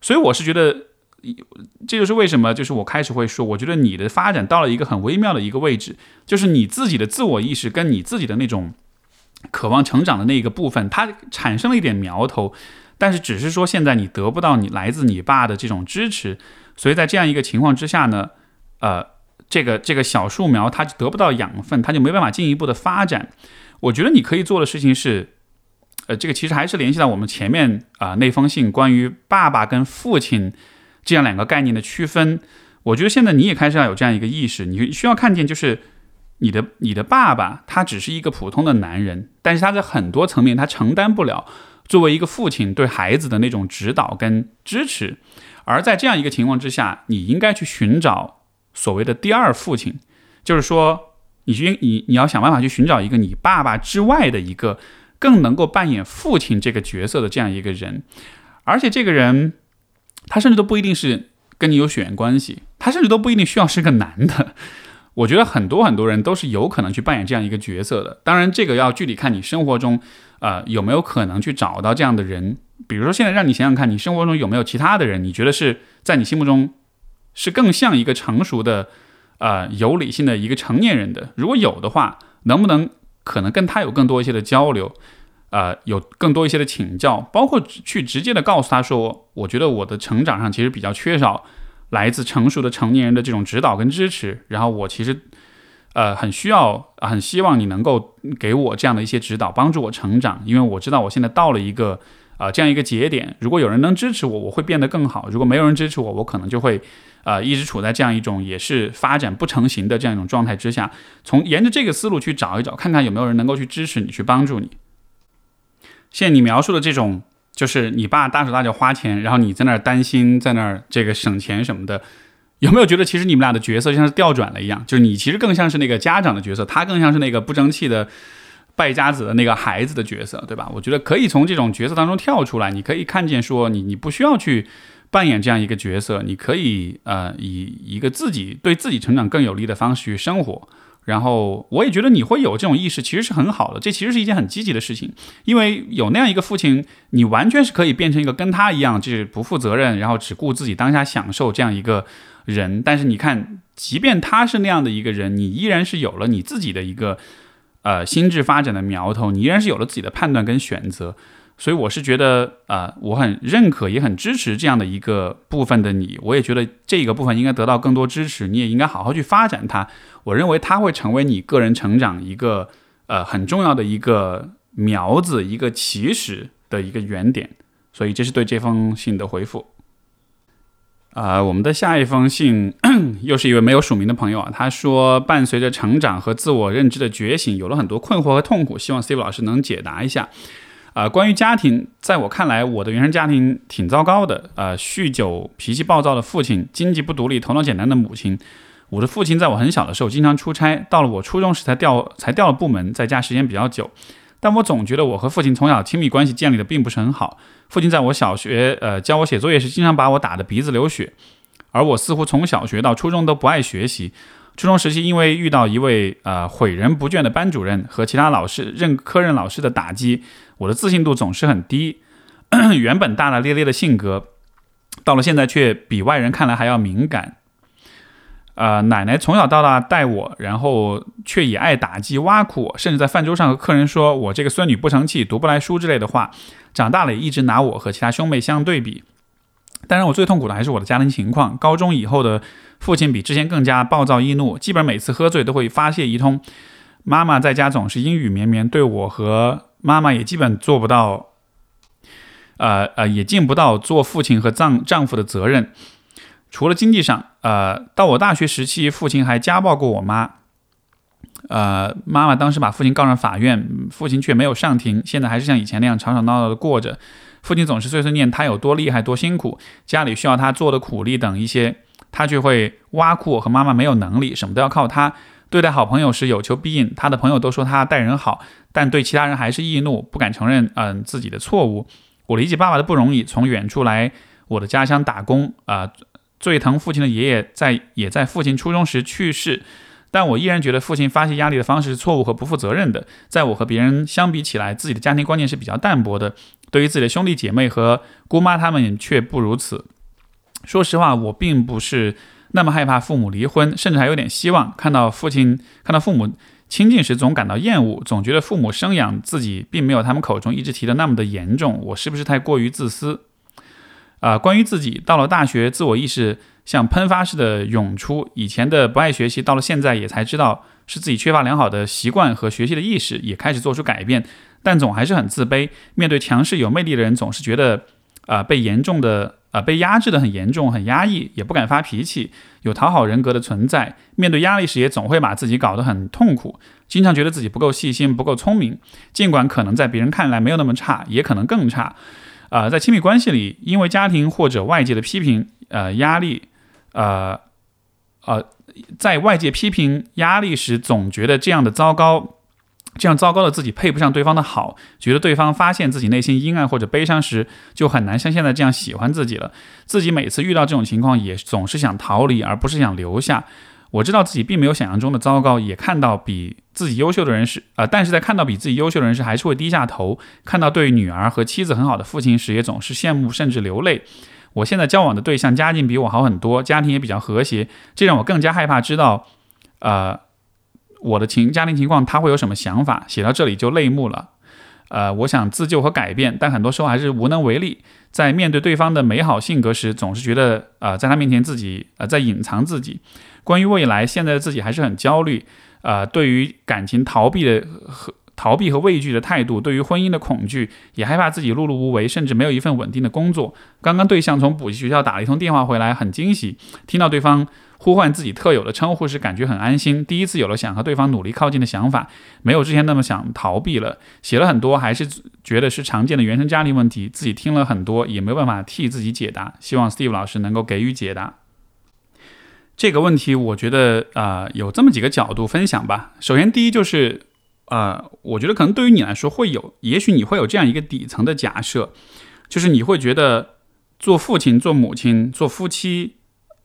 所以我是觉得。这就是为什么，就是我开始会说，我觉得你的发展到了一个很微妙的一个位置，就是你自己的自我意识跟你自己的那种渴望成长的那个部分，它产生了一点苗头，但是只是说现在你得不到你来自你爸的这种支持，所以在这样一个情况之下呢，呃，这个这个小树苗它就得不到养分，它就没办法进一步的发展。我觉得你可以做的事情是，呃，这个其实还是联系到我们前面啊那封信关于爸爸跟父亲。这样两个概念的区分，我觉得现在你也开始要有这样一个意识，你需要看见，就是你的你的爸爸他只是一个普通的男人，但是他在很多层面他承担不了作为一个父亲对孩子的那种指导跟支持，而在这样一个情况之下，你应该去寻找所谓的第二父亲，就是说，你去你你要想办法去寻找一个你爸爸之外的一个更能够扮演父亲这个角色的这样一个人，而且这个人。他甚至都不一定是跟你有血缘关系，他甚至都不一定需要是个男的。我觉得很多很多人都是有可能去扮演这样一个角色的。当然，这个要具体看你生活中，呃，有没有可能去找到这样的人。比如说，现在让你想想看，你生活中有没有其他的人，你觉得是在你心目中是更像一个成熟的、呃，有理性的一个成年人的？如果有的话，能不能可能跟他有更多一些的交流？呃，有更多一些的请教，包括去直接的告诉他说，我觉得我的成长上其实比较缺少来自成熟的成年人的这种指导跟支持，然后我其实呃很需要，很希望你能够给我这样的一些指导，帮助我成长，因为我知道我现在到了一个呃这样一个节点，如果有人能支持我，我会变得更好；如果没有人支持我，我可能就会呃一直处在这样一种也是发展不成型的这样一种状态之下。从沿着这个思路去找一找，看看有没有人能够去支持你，去帮助你。现在你描述的这种，就是你爸大手大脚花钱，然后你在那儿担心，在那儿这个省钱什么的，有没有觉得其实你们俩的角色像是调转了一样？就是你其实更像是那个家长的角色，他更像是那个不争气的败家子的那个孩子的角色，对吧？我觉得可以从这种角色当中跳出来，你可以看见说，你你不需要去扮演这样一个角色，你可以呃以一个自己对自己成长更有利的方式去生活。然后我也觉得你会有这种意识，其实是很好的，这其实是一件很积极的事情，因为有那样一个父亲，你完全是可以变成一个跟他一样，就是不负责任，然后只顾自己当下享受这样一个人。但是你看，即便他是那样的一个人，你依然是有了你自己的一个呃心智发展的苗头，你依然是有了自己的判断跟选择。所以我是觉得，呃，我很认可，也很支持这样的一个部分的你。我也觉得这个部分应该得到更多支持，你也应该好好去发展它。我认为它会成为你个人成长一个呃很重要的一个苗子，一个起始的一个原点。所以这是对这封信的回复。啊，我们的下一封信 又是一位没有署名的朋友啊，他说，伴随着成长和自我认知的觉醒，有了很多困惑和痛苦，希望 Steve 老师能解答一下。啊，关于家庭，在我看来，我的原生家庭挺糟糕的。呃，酗酒、脾气暴躁的父亲，经济不独立、头脑简单的母亲。我的父亲在我很小的时候经常出差，到了我初中时才调才调了部门，在家时间比较久。但我总觉得我和父亲从小亲密关系建立的并不是很好。父亲在我小学呃教我写作业时，经常把我打得鼻子流血，而我似乎从小学到初中都不爱学习。初中时期因为遇到一位呃诲人不倦的班主任和其他老师任科任老师的打击，我的自信度总是很低。原本大大咧咧的性格，到了现在却比外人看来还要敏感。呃，奶奶从小到大带我，然后却也爱打击挖苦我，甚至在饭桌上和客人说我这个孙女不成器，读不来书之类的话。长大了也一直拿我和其他兄妹相对比。当然我最痛苦的还是我的家庭情况。高中以后的父亲比之前更加暴躁易怒，基本每次喝醉都会发泄一通。妈妈在家总是阴雨绵绵，对我和妈妈也基本做不到，呃呃，也尽不到做父亲和丈丈夫的责任。除了经济上，呃，到我大学时期，父亲还家暴过我妈，呃，妈妈当时把父亲告上法院，父亲却没有上庭，现在还是像以前那样吵吵闹闹的过着。父亲总是碎碎念他有多厉害、多辛苦，家里需要他做的苦力等一些，他却会挖苦我和妈妈没有能力，什么都要靠他。对待好朋友时有求必应，他的朋友都说他待人好，但对其他人还是易怒，不敢承认嗯自己的错误。我理解爸爸的不容易，从远处来我的家乡打工啊。最疼父亲的爷爷在也在父亲初中时去世，但我依然觉得父亲发泄压力的方式是错误和不负责任的。在我和别人相比起来，自己的家庭观念是比较淡薄的，对于自己的兄弟姐妹和姑妈他们却不如此。说实话，我并不是那么害怕父母离婚，甚至还有点希望看到父亲看到父母亲近时总感到厌恶，总觉得父母生养自己并没有他们口中一直提的那么的严重。我是不是太过于自私？啊，关于自己，到了大学，自我意识像喷发似的涌出。以前的不爱学习，到了现在也才知道是自己缺乏良好的习惯和学习的意识，也开始做出改变，但总还是很自卑。面对强势有魅力的人，总是觉得啊被严重的啊被压制的很严重，很压抑，也不敢发脾气，有讨好人格的存在。面对压力时，也总会把自己搞得很痛苦，经常觉得自己不够细心，不够聪明。尽管可能在别人看来没有那么差，也可能更差。啊，在亲密关系里，因为家庭或者外界的批评、呃压力，呃，呃，在外界批评压力时，总觉得这样的糟糕，这样糟糕的自己配不上对方的好，觉得对方发现自己内心阴暗或者悲伤时，就很难像现在这样喜欢自己了。自己每次遇到这种情况，也总是想逃离，而不是想留下。我知道自己并没有想象中的糟糕，也看到比自己优秀的人时，呃，但是在看到比自己优秀的人时，还是会低下头；看到对女儿和妻子很好的父亲时，也总是羡慕甚至流泪。我现在交往的对象家境比我好很多，家庭也比较和谐，这让我更加害怕知道，呃，我的情家庭情况他会有什么想法。写到这里就泪目了，呃，我想自救和改变，但很多时候还是无能为力。在面对对方的美好性格时，总是觉得，呃，在他面前自己，呃，在隐藏自己。关于未来，现在的自己还是很焦虑，呃，对于感情逃避的和逃避和畏惧的态度，对于婚姻的恐惧，也害怕自己碌碌无为，甚至没有一份稳定的工作。刚刚对象从补习学校打了一通电话回来，很惊喜，听到对方呼唤自己特有的称呼时，感觉很安心。第一次有了想和对方努力靠近的想法，没有之前那么想逃避了。写了很多，还是觉得是常见的原生家庭问题，自己听了很多，也没有办法替自己解答。希望 Steve 老师能够给予解答。这个问题，我觉得啊，有这么几个角度分享吧。首先，第一就是，呃，我觉得可能对于你来说会有，也许你会有这样一个底层的假设，就是你会觉得做父亲、做母亲、做夫妻，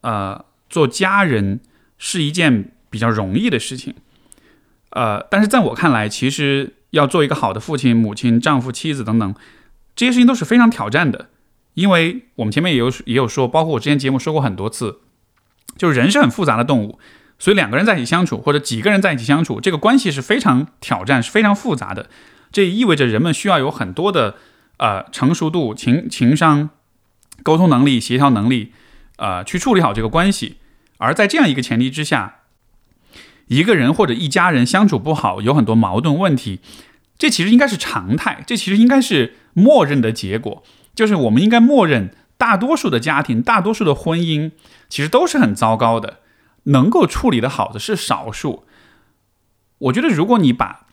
呃，做家人是一件比较容易的事情。呃，但是在我看来，其实要做一个好的父亲、母亲、丈夫、妻子等等，这些事情都是非常挑战的，因为我们前面也有也有说，包括我之前节目说过很多次。就是人是很复杂的动物，所以两个人在一起相处，或者几个人在一起相处，这个关系是非常挑战，是非常复杂的。这意味着人们需要有很多的呃成熟度、情情商、沟通能力、协调能力，呃，去处理好这个关系。而在这样一个前提之下，一个人或者一家人相处不好，有很多矛盾问题，这其实应该是常态，这其实应该是默认的结果，就是我们应该默认。大多数的家庭，大多数的婚姻，其实都是很糟糕的。能够处理的好的是少数。我觉得，如果你把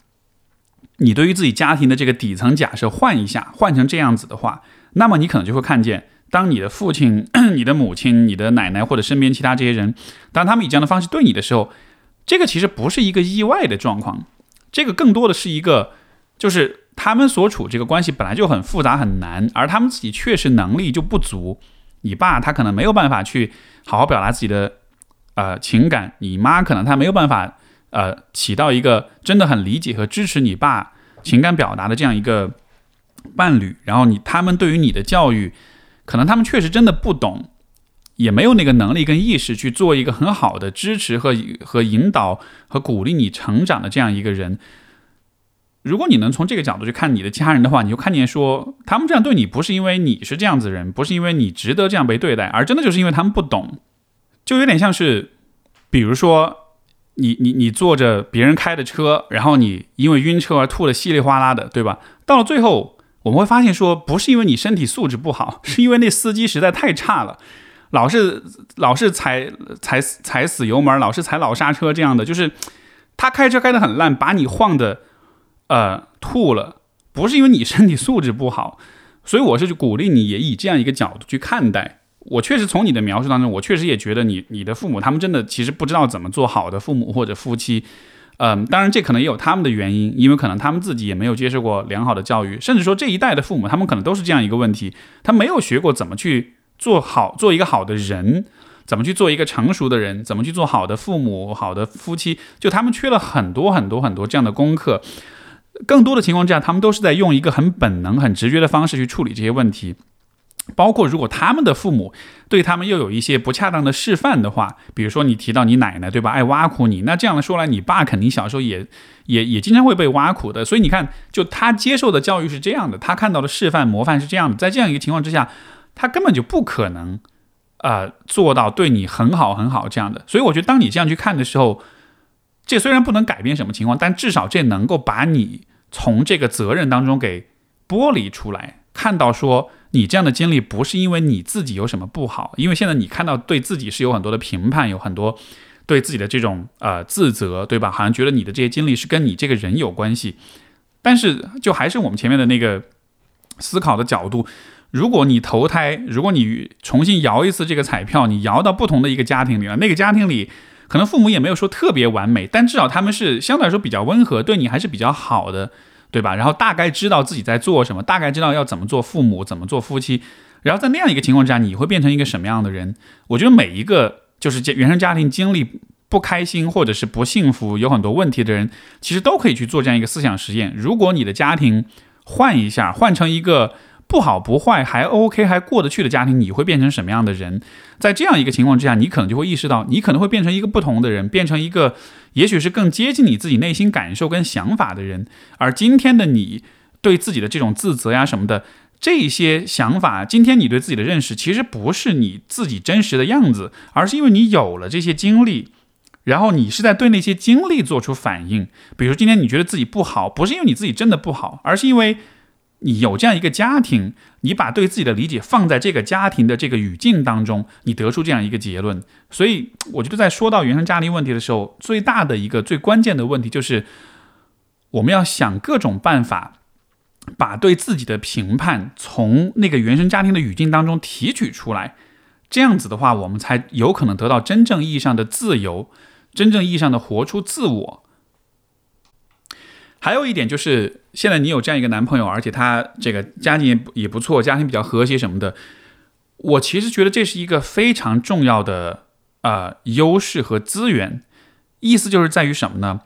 你对于自己家庭的这个底层假设换一下，换成这样子的话，那么你可能就会看见，当你的父亲、你的母亲、你的奶奶或者身边其他这些人，当他们以这样的方式对你的时候，这个其实不是一个意外的状况，这个更多的是一个，就是。他们所处这个关系本来就很复杂很难，而他们自己确实能力就不足。你爸他可能没有办法去好好表达自己的呃情感，你妈可能她没有办法呃起到一个真的很理解和支持你爸情感表达的这样一个伴侣，然后你他们对于你的教育，可能他们确实真的不懂。也没有那个能力跟意识去做一个很好的支持和和引导和鼓励你成长的这样一个人。如果你能从这个角度去看你的家人的话，你就看见说他们这样对你不是因为你是这样子人，不是因为你值得这样被对待，而真的就是因为他们不懂。就有点像是，比如说你你你坐着别人开的车，然后你因为晕车而吐的稀里哗啦的，对吧？到了最后我们会发现说，不是因为你身体素质不好，是因为那司机实在太差了。老是老是踩踩踩死油门，老是踩老刹车，这样的就是他开车开得很烂，把你晃的呃吐了，不是因为你身体素质不好，所以我是鼓励你也以这样一个角度去看待。我确实从你的描述当中，我确实也觉得你你的父母他们真的其实不知道怎么做好的父母或者夫妻，嗯，当然这可能也有他们的原因，因为可能他们自己也没有接受过良好的教育，甚至说这一代的父母他们可能都是这样一个问题，他没有学过怎么去。做好做一个好的人，怎么去做一个成熟的人？怎么去做好的父母、好的夫妻？就他们缺了很多很多很多这样的功课。更多的情况之下，他们都是在用一个很本能、很直觉的方式去处理这些问题。包括如果他们的父母对他们又有一些不恰当的示范的话，比如说你提到你奶奶对吧，爱挖苦你，那这样说来，你爸肯定小时候也也也经常会被挖苦的。所以你看，就他接受的教育是这样的，他看到的示范模范是这样的，在这样一个情况之下。他根本就不可能，呃，做到对你很好很好这样的。所以我觉得，当你这样去看的时候，这虽然不能改变什么情况，但至少这能够把你从这个责任当中给剥离出来，看到说你这样的经历不是因为你自己有什么不好，因为现在你看到对自己是有很多的评判，有很多对自己的这种呃自责，对吧？好像觉得你的这些经历是跟你这个人有关系。但是，就还是我们前面的那个思考的角度。如果你投胎，如果你重新摇一次这个彩票，你摇到不同的一个家庭里了，那个家庭里可能父母也没有说特别完美，但至少他们是相对来说比较温和，对你还是比较好的，对吧？然后大概知道自己在做什么，大概知道要怎么做父母，怎么做夫妻。然后在那样一个情况之下，你会变成一个什么样的人？我觉得每一个就是原生家庭经历不开心或者是不幸福、有很多问题的人，其实都可以去做这样一个思想实验。如果你的家庭换一下，换成一个。不好不坏还 OK 还过得去的家庭，你会变成什么样的人？在这样一个情况之下，你可能就会意识到，你可能会变成一个不同的人，变成一个也许是更接近你自己内心感受跟想法的人。而今天的你对自己的这种自责呀什么的这些想法，今天你对自己的认识，其实不是你自己真实的样子，而是因为你有了这些经历，然后你是在对那些经历做出反应。比如今天你觉得自己不好，不是因为你自己真的不好，而是因为。你有这样一个家庭，你把对自己的理解放在这个家庭的这个语境当中，你得出这样一个结论。所以，我觉得在说到原生家庭问题的时候，最大的一个最关键的问题就是，我们要想各种办法，把对自己的评判从那个原生家庭的语境当中提取出来。这样子的话，我们才有可能得到真正意义上的自由，真正意义上的活出自我。还有一点就是，现在你有这样一个男朋友，而且他这个家庭也也不错，家庭比较和谐什么的。我其实觉得这是一个非常重要的呃优势和资源。意思就是在于什么呢？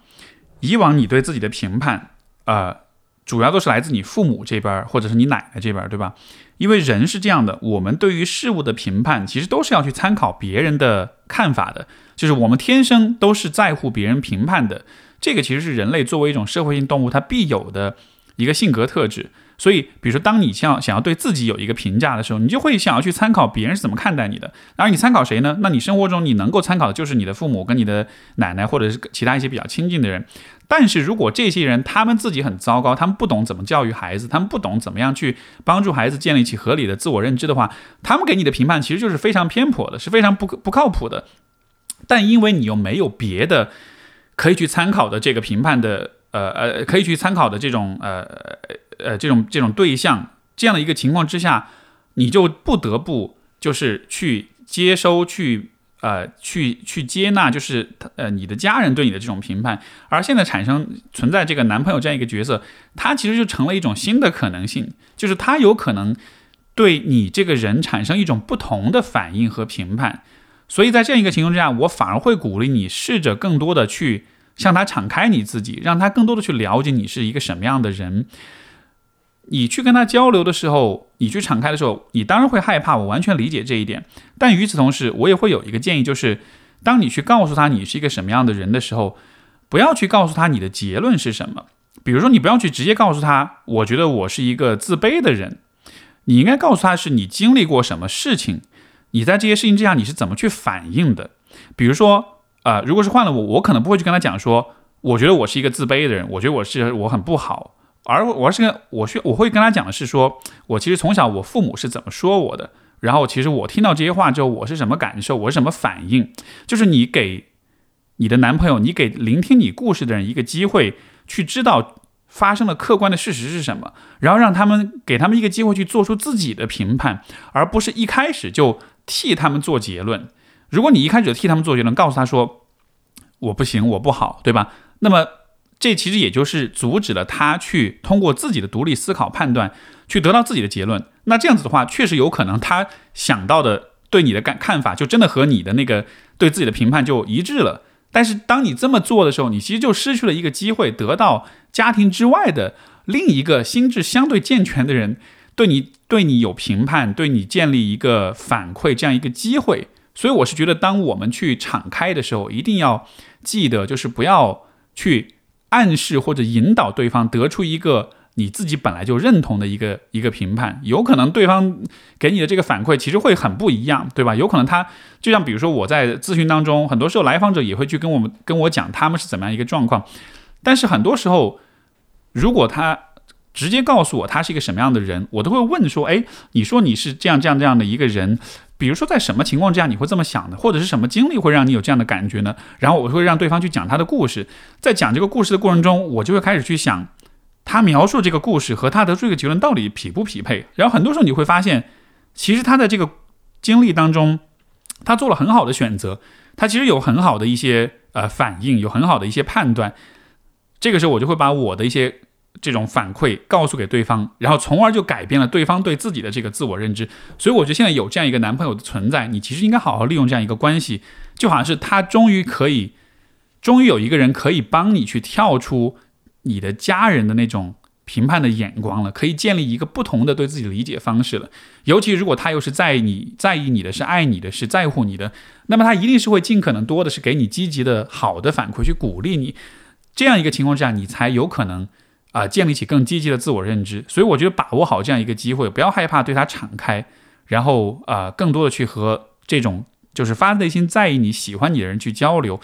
以往你对自己的评判，呃，主要都是来自你父母这边或者是你奶奶这边，对吧？因为人是这样的，我们对于事物的评判，其实都是要去参考别人的看法的，就是我们天生都是在乎别人评判的。这个其实是人类作为一种社会性动物，它必有的一个性格特质。所以，比如说，当你想想要对自己有一个评价的时候，你就会想要去参考别人是怎么看待你的。而你参考谁呢？那你生活中你能够参考的就是你的父母、跟你的奶奶，或者是其他一些比较亲近的人。但是如果这些人他们自己很糟糕，他们不懂怎么教育孩子，他们不懂怎么样去帮助孩子建立起合理的自我认知的话，他们给你的评判其实就是非常偏颇的，是非常不不靠谱的。但因为你又没有别的。可以去参考的这个评判的，呃呃，可以去参考的这种，呃呃，这种这种对象，这样的一个情况之下，你就不得不就是去接收，去呃，去去接纳，就是呃，你的家人对你的这种评判。而现在产生存在这个男朋友这样一个角色，他其实就成了一种新的可能性，就是他有可能对你这个人产生一种不同的反应和评判。所以在这样一个情况之下，我反而会鼓励你试着更多的去向他敞开你自己，让他更多的去了解你是一个什么样的人。你去跟他交流的时候，你去敞开的时候，你当然会害怕，我完全理解这一点。但与此同时，我也会有一个建议，就是当你去告诉他你是一个什么样的人的时候，不要去告诉他你的结论是什么。比如说，你不要去直接告诉他，我觉得我是一个自卑的人。你应该告诉他是你经历过什么事情，你在这些事情之下你是怎么去反应的。比如说，呃，如果是换了我，我可能不会去跟他讲说，我觉得我是一个自卑的人，我觉得我是我很不好。而我是跟我需我会跟他讲的是说，我其实从小我父母是怎么说我的，然后其实我听到这些话之后，我是什么感受，我是什么反应，就是你给你的男朋友，你给聆听你故事的人一个机会，去知道发生了客观的事实是什么，然后让他们给他们一个机会去做出自己的评判，而不是一开始就替他们做结论。如果你一开始就替他们做结论，告诉他说我不行，我不好，对吧？那么。这其实也就是阻止了他去通过自己的独立思考判断，去得到自己的结论。那这样子的话，确实有可能他想到的对你的看看法，就真的和你的那个对自己的评判就一致了。但是当你这么做的时候，你其实就失去了一个机会，得到家庭之外的另一个心智相对健全的人对你对你有评判，对你建立一个反馈这样一个机会。所以我是觉得，当我们去敞开的时候，一定要记得，就是不要去。暗示或者引导对方得出一个你自己本来就认同的一个一个评判，有可能对方给你的这个反馈其实会很不一样，对吧？有可能他就像比如说我在咨询当中，很多时候来访者也会去跟我们跟我讲他们是怎么样一个状况，但是很多时候如果他直接告诉我他是一个什么样的人，我都会问说：哎，你说你是这样这样这样的一个人。比如说，在什么情况之下你会这么想的，或者是什么经历会让你有这样的感觉呢？然后我会让对方去讲他的故事，在讲这个故事的过程中，我就会开始去想，他描述这个故事和他得出一个结论到底匹不匹配。然后很多时候你会发现，其实他在这个经历当中，他做了很好的选择，他其实有很好的一些呃反应，有很好的一些判断。这个时候我就会把我的一些。这种反馈告诉给对方，然后从而就改变了对方对自己的这个自我认知。所以我觉得现在有这样一个男朋友的存在，你其实应该好好利用这样一个关系，就好像是他终于可以，终于有一个人可以帮你去跳出你的家人的那种评判的眼光了，可以建立一个不同的对自己的理解方式了。尤其如果他又是在意你在意你的是爱你的是在乎你的，那么他一定是会尽可能多的是给你积极的好的反馈去鼓励你。这样一个情况之下，你才有可能。啊，建立起更积极的自我认知，所以我觉得把握好这样一个机会，不要害怕对它敞开，然后啊，更多的去和这种就是发自内心在意你、喜欢你的人去交流，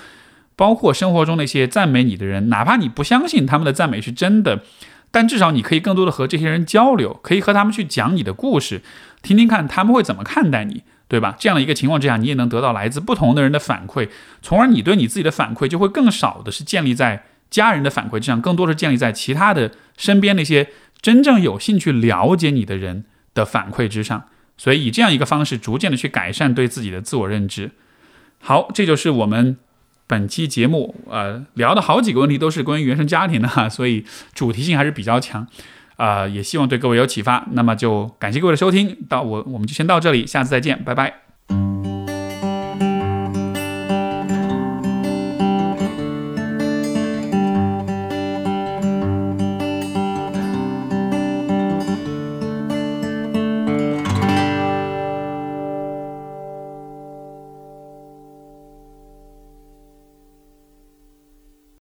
包括生活中那些赞美你的人，哪怕你不相信他们的赞美是真的，但至少你可以更多的和这些人交流，可以和他们去讲你的故事，听听看他们会怎么看待你，对吧？这样的一个情况之下，你也能得到来自不同的人的反馈，从而你对你自己的反馈就会更少的是建立在。家人的反馈之上，更多是建立在其他的身边那些真正有兴趣了解你的人的反馈之上，所以以这样一个方式，逐渐的去改善对自己的自我认知。好，这就是我们本期节目，呃，聊的好几个问题都是关于原生家庭的哈，所以主题性还是比较强，啊，也希望对各位有启发。那么就感谢各位的收听，到我我们就先到这里，下次再见，拜拜。